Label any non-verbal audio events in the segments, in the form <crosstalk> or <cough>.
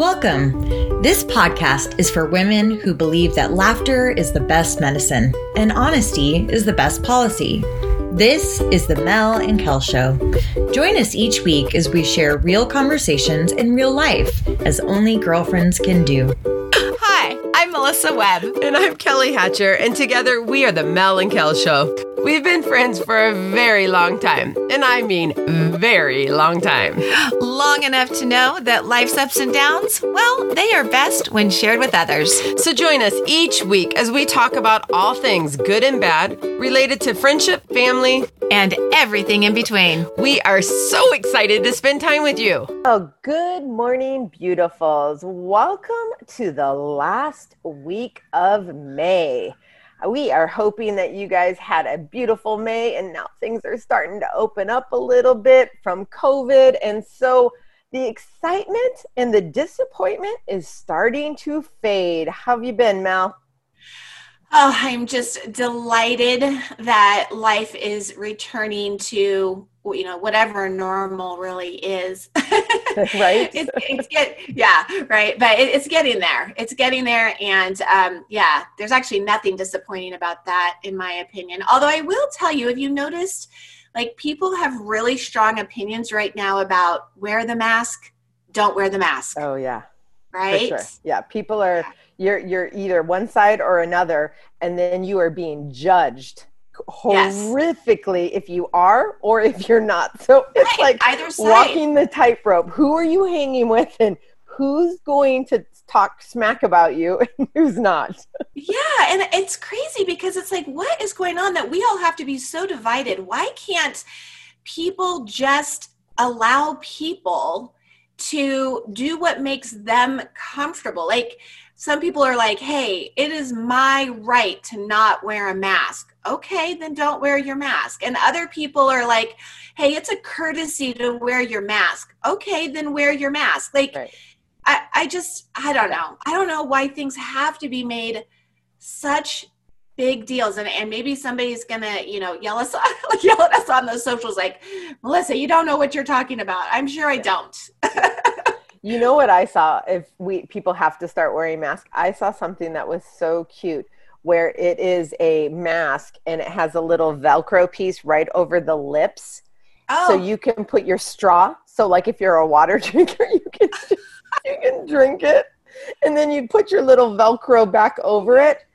Welcome. This podcast is for women who believe that laughter is the best medicine and honesty is the best policy. This is the Mel and Kel Show. Join us each week as we share real conversations in real life, as only girlfriends can do. Hi, I'm Melissa Webb. And I'm Kelly Hatcher, and together we are the Mel and Kel Show. We've been friends for a very long time, and I mean very long time. Long enough to know that life's ups and downs, well, they are best when shared with others. So join us each week as we talk about all things good and bad related to friendship, family, and everything in between. We are so excited to spend time with you. Oh, good morning, beautifuls. Welcome to the last week of May. We are hoping that you guys had a beautiful May and now things are starting to open up a little bit from COVID. And so the excitement and the disappointment is starting to fade. How have you been, Mel? Oh, I'm just delighted that life is returning to you know whatever normal really is. <laughs> <laughs> Right. It's, it's get, yeah right but it, it's getting there. It's getting there and um, yeah there's actually nothing disappointing about that in my opinion. Although i will tell you if you noticed like people have really strong opinions right now about wear the mask don't wear the mask. Oh yeah. Right sure. yeah people are you're you're either one side or another and then you are being judged horrifically yes. if you are or if you're not so it's right. like either side. walking the tightrope who are you hanging with and who's going to talk smack about you <laughs> and who's not yeah and it's crazy because it's like what is going on that we all have to be so divided why can't people just allow people to do what makes them comfortable like some people are like, hey, it is my right to not wear a mask. Okay, then don't wear your mask. And other people are like, hey, it's a courtesy to wear your mask. Okay, then wear your mask. Like, right. I, I just, I don't know. I don't know why things have to be made such big deals and, and maybe somebody's gonna you know yell us <laughs> yell at us on those socials like melissa you don't know what you're talking about i'm sure i don't <laughs> You know what I saw? If we people have to start wearing masks, I saw something that was so cute where it is a mask and it has a little Velcro piece right over the lips. Oh. So you can put your straw. So like if you're a water <laughs> drinker, you can you can drink it, and then you put your little Velcro back over it,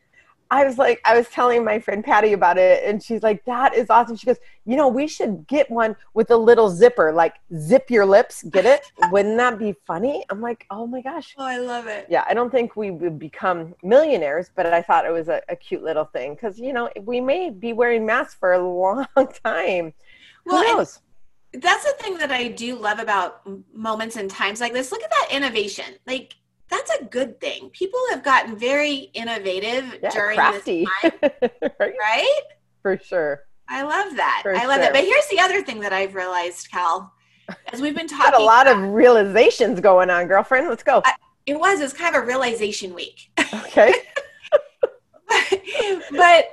I was like, I was telling my friend Patty about it, and she's like, "That is awesome." She goes, "You know, we should get one with a little zipper, like zip your lips. Get it? Wouldn't that be funny?" I'm like, "Oh my gosh!" Oh, I love it. Yeah, I don't think we would become millionaires, but I thought it was a, a cute little thing because you know we may be wearing masks for a long <laughs> time. Well, Who knows? That's the thing that I do love about moments and times like this. Look at that innovation, like that's a good thing. People have gotten very innovative yeah, during crafty. this time, <laughs> right? right? For sure. I love that. For I love sure. that. But here's the other thing that I've realized, Kel, as we've been <laughs> talking. A lot about, of realizations going on, girlfriend. Let's go. I, it was. It's kind of a realization week. Okay. but, <laughs> but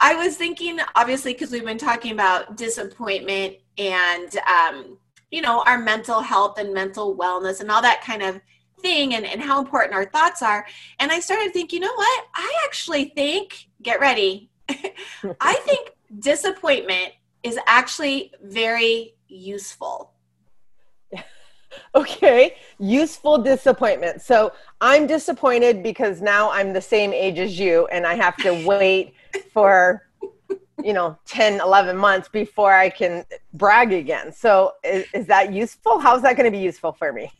I was thinking, obviously, because we've been talking about disappointment and, um, you know, our mental health and mental wellness and all that kind of thing and, and how important our thoughts are. And I started thinking, you know what? I actually think, get ready, <laughs> I think disappointment is actually very useful. <laughs> Okay, useful disappointment. So I'm disappointed because now I'm the same age as you and I have to wait <laughs> for you know 10 11 months before i can brag again so is, is that useful how's that going to be useful for me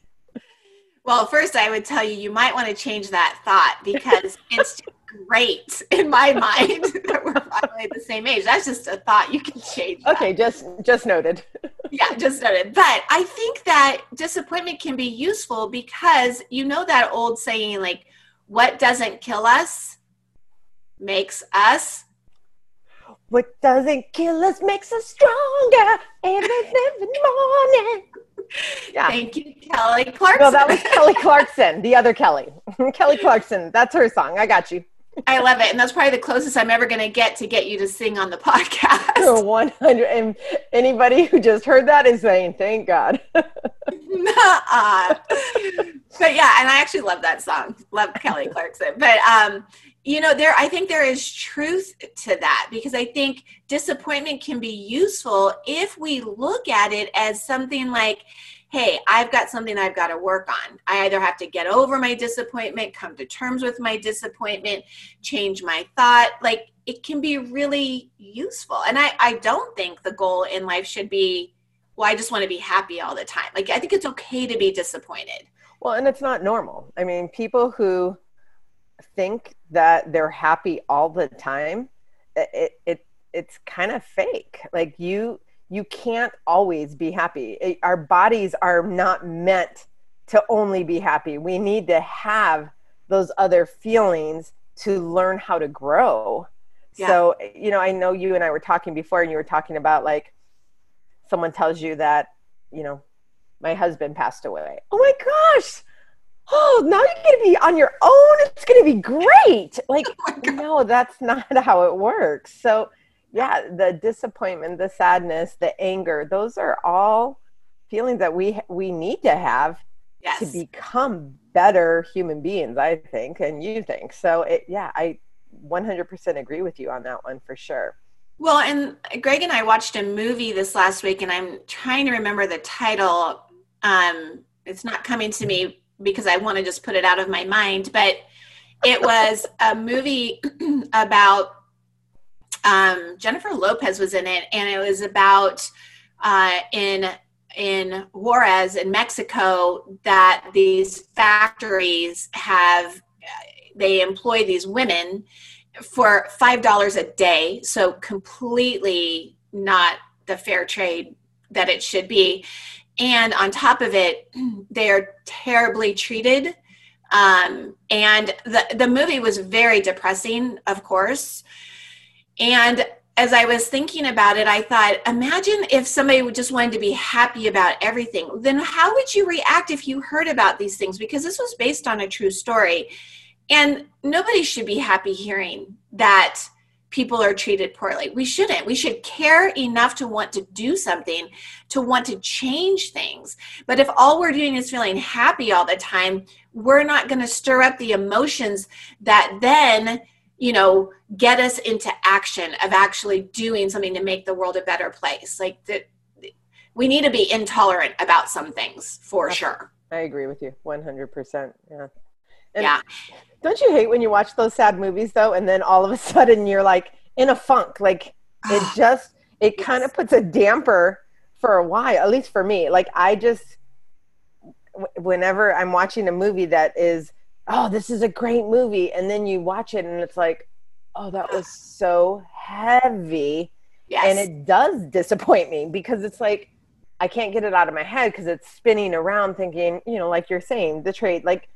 well, first, I would tell you you might want to change that thought because <laughs> it's great in my mind <laughs> that we're finally the same age. That's just a thought you can change. That. Okay, just just noted. <laughs> yeah, just noted. But I think that disappointment can be useful because you know that old saying, like, "What doesn't kill us makes us." What doesn't kill us makes us stronger every, every morning. <laughs> Yeah. Thank you, Kelly Clarkson. No, that was Kelly Clarkson, <laughs> the other Kelly. <laughs> Kelly Clarkson. That's her song. I got you. I love it. And that's probably the closest I'm ever going to get to get you to sing on the podcast. <laughs> 100. And anybody who just heard that is saying, thank God. <laughs> But yeah, and I actually love that song. Love Kelly Clarkson. But um, you know, there I think there is truth to that because I think disappointment can be useful if we look at it as something like, hey, I've got something I've got to work on. I either have to get over my disappointment, come to terms with my disappointment, change my thought. Like it can be really useful. And I, I don't think the goal in life should be, well, I just want to be happy all the time. Like I think it's okay to be disappointed. Well, and it's not normal. I mean, people who think that they're happy all the time, it, it it's kind of fake. Like you you can't always be happy. It, our bodies are not meant to only be happy. We need to have those other feelings to learn how to grow. Yeah. So, you know, I know you and I were talking before and you were talking about like someone tells you that, you know, my husband passed away. Oh my gosh. Oh, now you're going to be on your own. It's going to be great. Like, <laughs> oh no, that's not how it works. So, yeah, the disappointment, the sadness, the anger, those are all feelings that we we need to have yes. to become better human beings, I think, and you think. So, it yeah, I 100% agree with you on that one for sure. Well, and Greg and I watched a movie this last week, and I'm trying to remember the title. Um, it's not coming to me because I want to just put it out of my mind, but it was a movie <clears throat> about um, Jennifer Lopez was in it, and it was about uh, in in Juarez in Mexico that these factories have they employ these women for five dollars a day, so completely not the fair trade that it should be. And on top of it, <clears throat> they are terribly treated. Um, and the the movie was very depressing, of course. And as I was thinking about it, I thought, imagine if somebody just wanted to be happy about everything. Then how would you react if you heard about these things? Because this was based on a true story. And nobody should be happy hearing that people are treated poorly. We shouldn't. We should care enough to want to do something, to want to change things. But if all we're doing is feeling happy all the time, we're not going to stir up the emotions that then you know get us into action of actually doing something to make the world a better place. Like that we need to be intolerant about some things for sure. I agree with you 100% yeah. And yeah. don't you hate when you watch those sad movies though and then all of a sudden you're like in a funk? Like <sighs> it just it yes. kind of puts a damper for a while at least for me. Like i just whenever i'm watching a movie that is oh, this is a great movie. And then you watch it and it's like, oh, that was so heavy. Yes. And it does disappoint me because it's like, I can't get it out of my head because it's spinning around thinking, you know, like you're saying, the trade, like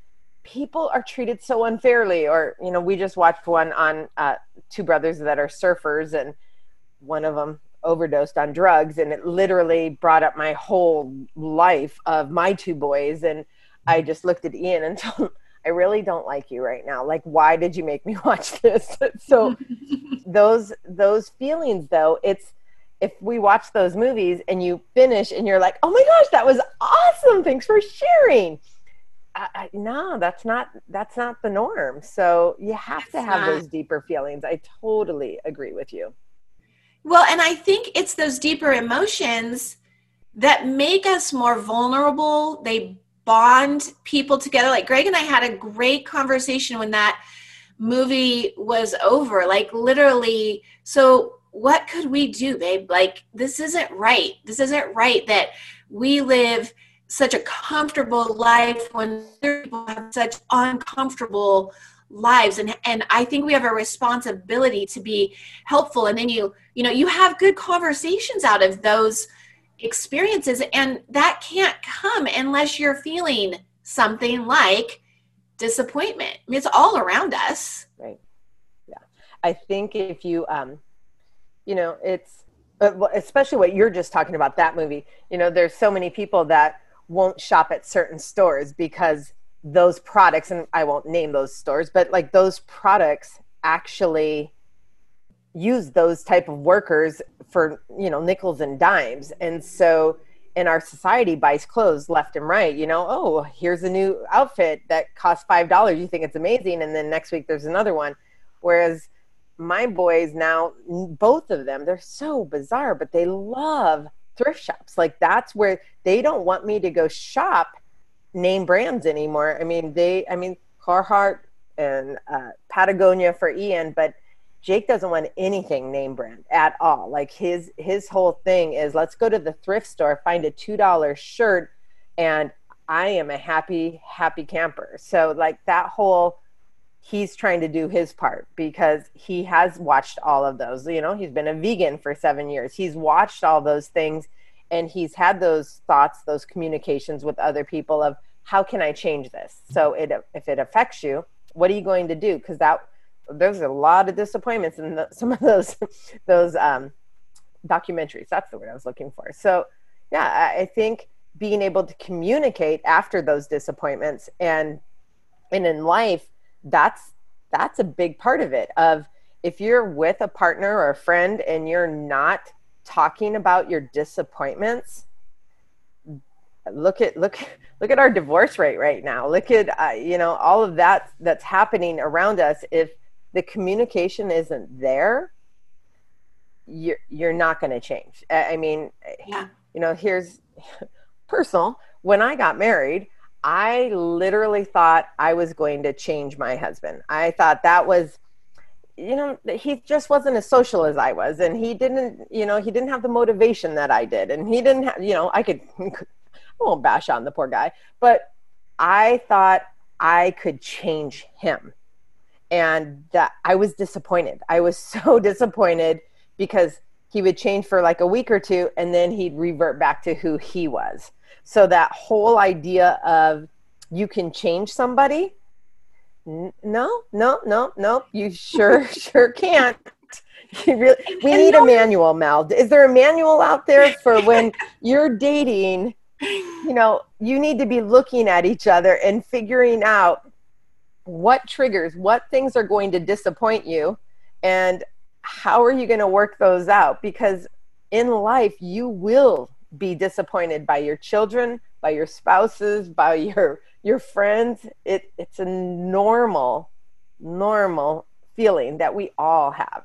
people are treated so unfairly. Or, you know, we just watched one on uh, two brothers that are surfers and one of them overdosed on drugs and it literally brought up my whole life of my two boys. And I just looked at Ian and <laughs> told I really don't like you right now. Like, why did you make me <laughs> watch this? <laughs> so <laughs> those those feelings though, it's if we watch those movies and you finish and you're like, oh my gosh, that was awesome. Thanks for sharing. I, I, no, that's not that's not the norm. So you have it's to have not. those deeper feelings. I totally agree with you. Well, and I think it's those deeper emotions that make us more vulnerable. They bond people together. Like Greg and I had a great conversation when that movie was over. Like literally, so what could we do, babe? Like this isn't right. This isn't right that we live such a comfortable life when people have such uncomfortable lives and and I think we have a responsibility to be helpful and then you you know you have good conversations out of those experiences and that can't come unless you're feeling something like disappointment. I mean, it's all around us. Right. Yeah. I think if you um you know it's uh, especially what you're just talking about that movie you know there's so many people that won't shop at certain stores because those products and i won't name those stores but like those products actually use those type of workers for you know nickels and dimes. And so in our society buys clothes left and right you know oh here's a new outfit that costs five dollars. You think it's amazing. And then next week there's another one. Whereas my boys now both of them they're so bizarre but they love thrift shops. Like that's where they don't want me to go shop name brands anymore. I mean they i mean carhartt and uh, patagonia for ian but Jake doesn't want anything name brand at all. Like his his whole thing is let's go to the thrift store, find a two dollar shirt, and I am a happy happy camper. So like that whole he's trying to do his part because he has watched all of those. You know, he's been a vegan for seven years. He's watched all those things and he's had those thoughts, those communications with other people of how can I change this? So it if it affects you, what are you going to do? Because that there's a lot of disappointments in the, <laughs> some of those those um, documentaries. That's the word I was looking for. So yeah, I, I think being able to communicate after those disappointments and and in life, that's that's a big part of it. Of if you're with a partner or a friend and you're not talking about your disappointments, look at look look at our divorce rate right now look at uh, you know all of that that's happening around us if the communication isn't there, you're you're not going to change. I mean, yeah. you know, here's <laughs> personal. When I got married, I literally thought I was going to change my husband. I thought that was you know he just wasn't as social as i was and he didn't you know he didn't have the motivation that i did and he didn't have you know i could <laughs> i won't bash on the poor guy but i thought i could change him and that I was disappointed. I was <laughs> so disappointed because he would change for like a week or two and then he'd revert back to who he was. So that whole idea of you can change somebody no, no, no, no. You sure, <laughs> sure can't. Really, we need a manual, Mel. Is there a manual out there for when you're dating? You know, you need to be looking at each other and figuring out what triggers, what things are going to disappoint you, and how are you going to work those out? Because in life, you will be disappointed by your children, by your spouses, by <laughs> your your friends. It, it's a normal, normal feeling that we all have.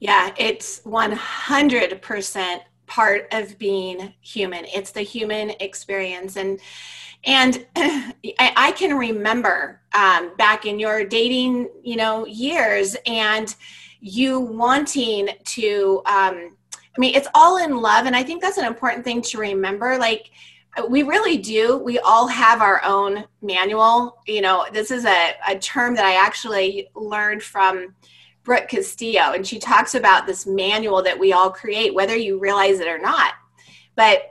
Yeah, it's 100% part of being human. It's the human experience. And and <clears throat> I, can remember um, back in your dating, you know, years, and you wanting to. Um, I mean, it's all in love, and I think that's an important thing to remember. Like, we really do. We all have our own manual. You know, this is a, a term that I actually learned from Brooke Castillo, and she talks about this manual that we all create, whether you realize it or not. But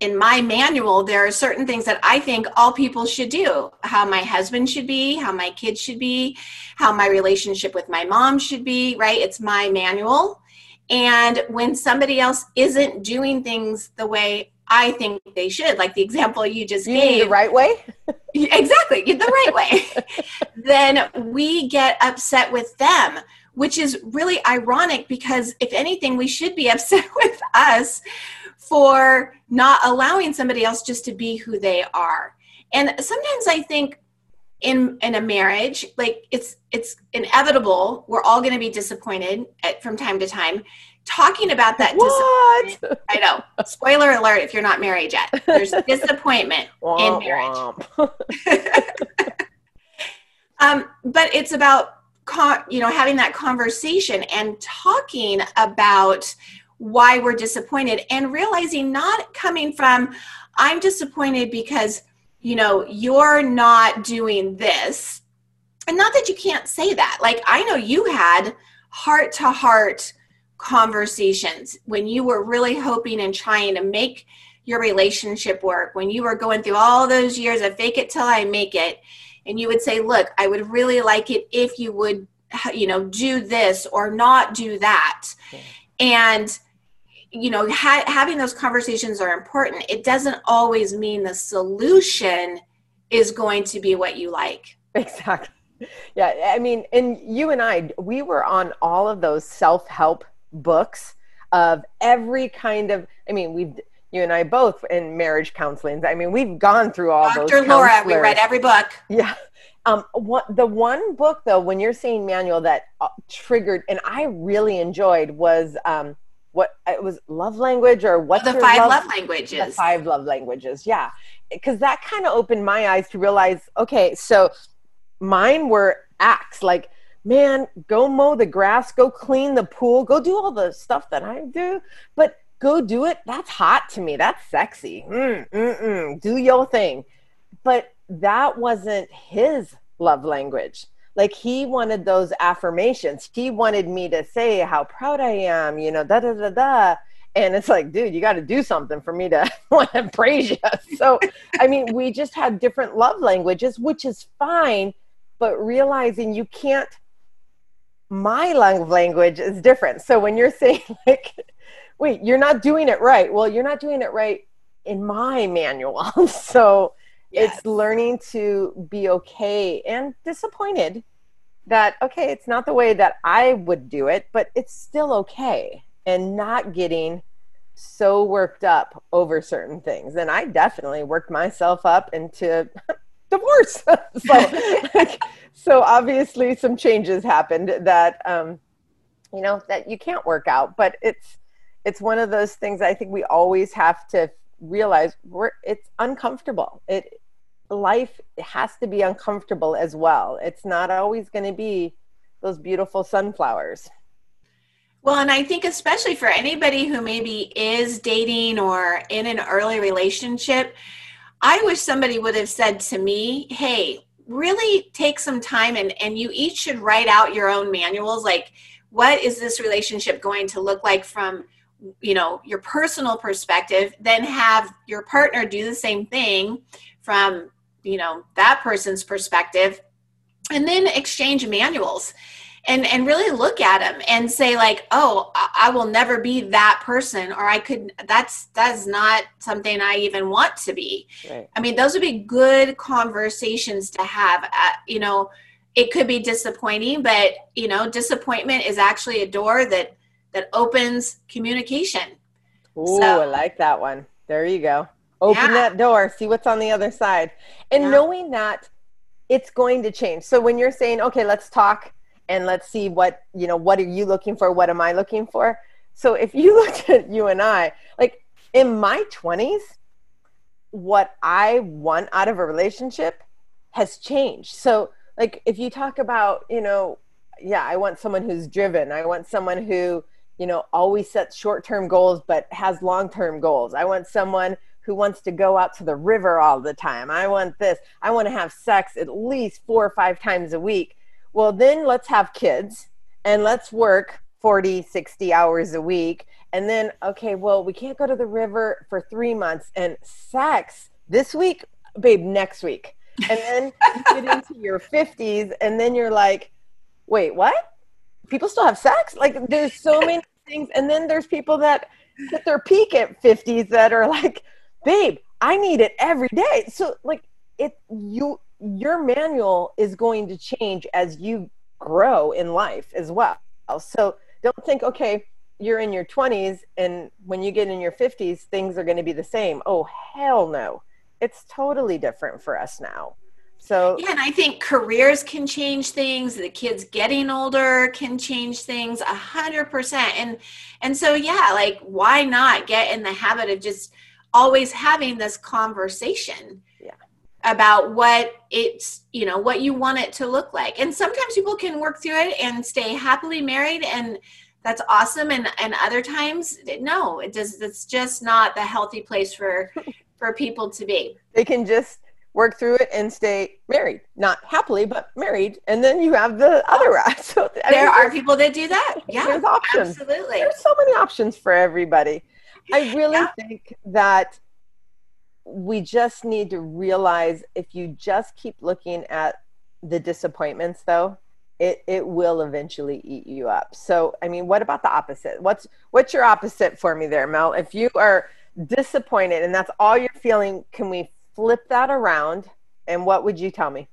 in my manual, there are certain things that I think all people should do how my husband should be, how my kids should be, how my relationship with my mom should be, right? It's my manual. And when somebody else isn't doing things the way I think they should, like the example you just you gave. the right way? exactly, the right way. <laughs> then we get upset with them, which is really ironic because if anything, we should be <laughs> upset with us for not allowing somebody else just to be who they are. And sometimes I think in in a marriage like it's it's inevitable we're all going to be disappointed at, from time to time talking about that what? i know. Spoiler alert if you're not married yet. There's <laughs> disappointment in marriage. <laughs> um, but it's about con- you know having that conversation and talking about why we're disappointed and realizing not coming from i'm disappointed because you know you're not doing this. And not that you can't say that. Like i know you had heart to heart conversations when you were really hoping and trying to make your relationship work when you were going through all those years of fake it till i make it and you would say look i would really like it if you would you know do this or not do that. Yeah. and you know ha- having those conversations are important. It doesn't always mean the solution is going to be what you like. Exactly. Yeah i mean and you and i we were on all of those self-help books of every kind of i mean we've you and I both in marriage counseling. I mean, we've gone through all Dr. those. Laura, we read every book. Yeah. Um, what the one book though, when you're saying manual that uh, triggered and I really enjoyed was um, what it was love language or what the five love, languages. The five love languages, yeah, because that kind of opened my eyes to realize, okay, so mine were acts like man, go mow the grass, go clean the pool, go do all the stuff that I do, but go do it. That's hot to me. That's sexy. Mm, mm, mm. Do your thing. But that wasn't his love language. Like he wanted those affirmations. He wanted me to say how proud I am, you know, da da da da. And it's like, dude, you got to do something for me to <laughs> want to praise you. So, I mean, we just have different love languages, which is fine, but realizing you can't, my language is different. So when you're saying, <laughs> like, wait, you're not doing it right, well, you're not doing it right in my manual. <laughs> so, yes. it's learning to be okay and disappointed that okay it's not the way that i would do it but it's still okay and not getting so worked up over certain things and i definitely worked myself up into <laughs> divorce. <laughs> So like, <laughs> so obviously some changes happened that um you know that you can't work out but it's it's one of those things i think we always have to realize we're it's uncomfortable. It life has to be uncomfortable as well. It's not always going to be those beautiful sunflowers. Well and i think especially for anybody who maybe is dating or in an early relationship i wish somebody would have said to me hey really take some time and, and you each should write out your own manuals. Like what is this relationship going to look like from you know your personal perspective? Then have your partner do the same thing from you know that person's perspective. And then exchange manuals and and really look at them and say like oh i will never be that person or i could that's that's not something i even want to be. Right. i mean those would be good conversations to have uh, you know it could be disappointing but you know disappointment is actually a door that that opens communication. Ooh, so, i like that one. There you go. Open yeah. that door. See what's on the other side. And yeah. knowing that it's going to change. So when you're saying okay let's talk and let's see what you know what are you looking for what am i looking for so if you <laughs> looked at you and i like in my 20s what i want out of a relationship has changed so like if you talk about you know yeah i want someone who's driven i want someone who you know always sets short-term goals but has long-term goals i want someone who wants to go out to the river all the time. I want this. I want to have sex at least four or five times a week. Well, then let's have kids and let's work 40, 60 hours a week. And then, okay, well, we can't go to the river for three months and sex this week, babe, next week. And then you get into <laughs> your 50s and then you're like, wait, what? People still have sex? Like, there's so many things. And then there's people that hit their peak at 50s that are like, babe, I need it every day. So like it you your manual is going to change as you grow in life as well. So don't think, okay, you're in your 20s and when you get in your 50s, things are going to be the same. Oh, hell no. It's totally different for us now. So yeah, and I think careers can change things. The kids getting older can change things a hundred percent. And and so yeah, like why not get in the habit of just always having this conversation. About what it's you know what you want it to look like. And sometimes people can work through it and stay happily married and that's awesome. And and other times no it does it's just not the healthy place for <laughs> for people to be. They can just work through it and stay married not happily but married. And then you have the other route. <laughs> So I there mean, are people that do that. <laughs> Yeah there's options. absolutely. There's so many options for everybody. I really yeah. think that we just need to realize if you just keep looking at the disappointments though it it will eventually eat you up. So i mean what about the opposite? What's what's your opposite for me there mel? If you are disappointed and that's all you're feeling can we flip that around? And what would you tell me?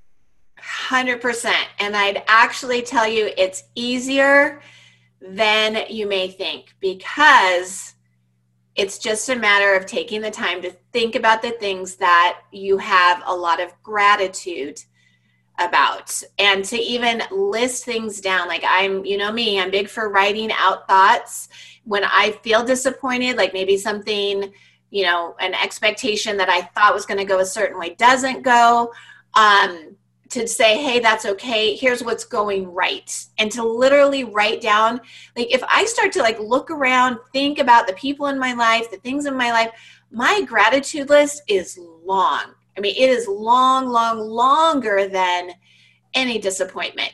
100% and i'd actually tell you it's easier than you may think because It's just a matter of taking the time to think about the things that you have a lot of gratitude about and to even list things down. Like I'm, you know me, I'm big for writing out thoughts when I feel disappointed, like maybe something, you know, an expectation that I thought was going to go a certain way doesn't go. Um, to say, hey, that's okay. Here's what's going right. And to literally write down, like, if I start to like look around, think about the people in my life, the things in my life, my gratitude list is long. I mean, it is long, long, longer than any disappointment.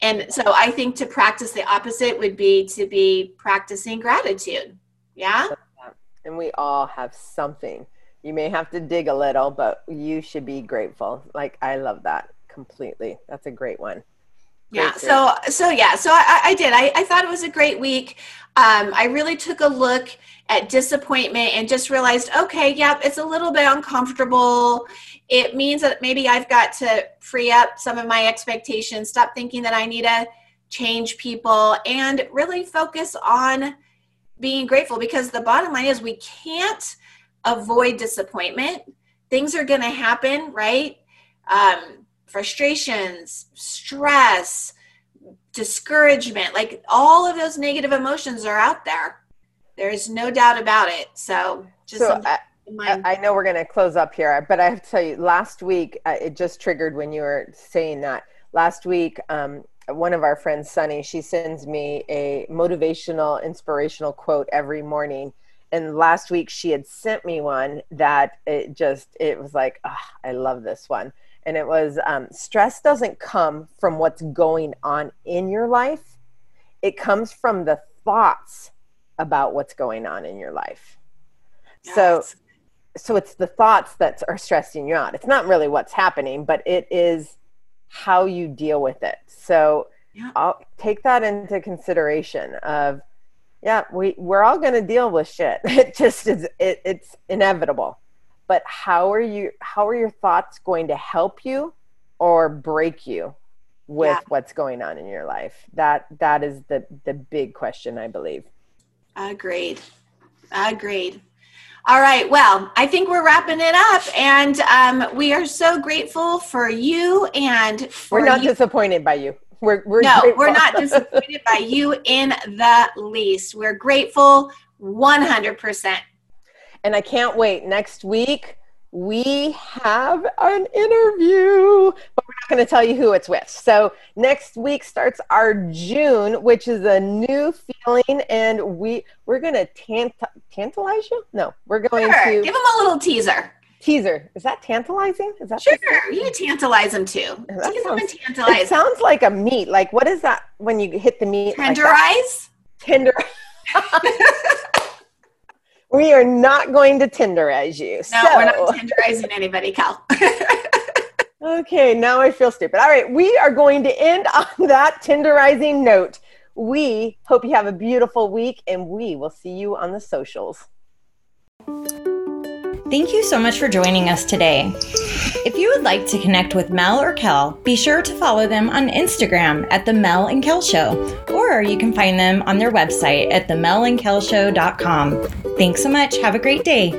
And so I think to practice the opposite would be to be practicing gratitude. Yeah. And we all have something. You may have to dig a little, but you should be grateful. Like, I love that completely. That's a great one. Great yeah. So, so yeah. So I, I did. I, I thought it was a great week. Um, I really took a look at disappointment and just realized, okay, yep, it's a little bit uncomfortable. It means that maybe I've got to free up some of my expectations, stop thinking that I need to change people, and really focus on being grateful because the bottom line is we can't avoid disappointment. Things are going to happen, right? Um, frustrations, stress, discouragement, like all of those negative emotions are out there. There's no doubt about it. So just so I, I, know we're going to close up here, but I have to tell you, last week uh, it just triggered when you were saying that. Last week, um, one of our friends, Sunny, she sends me a motivational, inspirational quote every morning. And last week she had sent me one that it just, it was like, oh, I love this one. And it was um, stress doesn't come from what's going on in your life, it comes from the thoughts about what's going on in your life. Yes. So so it's the thoughts that are stressing you out. It's not really what's happening, but it is how you deal with it. So yeah. I'll take that into consideration of yeah, we we're all going to deal with shit. <laughs> It just is it, it's inevitable. But how are you how are your thoughts going to help you or break you with yeah. what's going on in your life? That that is the the big question I believe. Agreed. Agreed. All right. Well, I think we're wrapping it up, and um, we are so grateful for you. And for we're not you. disappointed by you. We're, we're no, grateful. we're not disappointed by you in the least. We're grateful, one hundred percent. And I can't wait next week we have an interview, but we're not going to tell you who it's with. So next week starts our June, which is a new feeling, and we we're going to tant- tantalize you. No, we're going sure. to give them a little teaser. Teaser is that tantalizing? Is that sure? You tantalize them too. That Tease sounds, them tantalize. It sounds like a meat. Like what is that when you hit the meat? Tenderize. Like Tender. <laughs> We are not going to tenderize you. No, so. we're not tenderizing anybody, Kel. <laughs> okay, now I feel stupid. All right, we are going to end <laughs> on that tenderizing note. We hope you have a beautiful week and we will see you on the socials. Thank you so much for joining us today. If you would like to connect with Mel or Kel, be sure to follow them on Instagram at The Mel and Kel Show, or you can find them on their website at themelandkelshow.com. Thanks so much. Have a great day.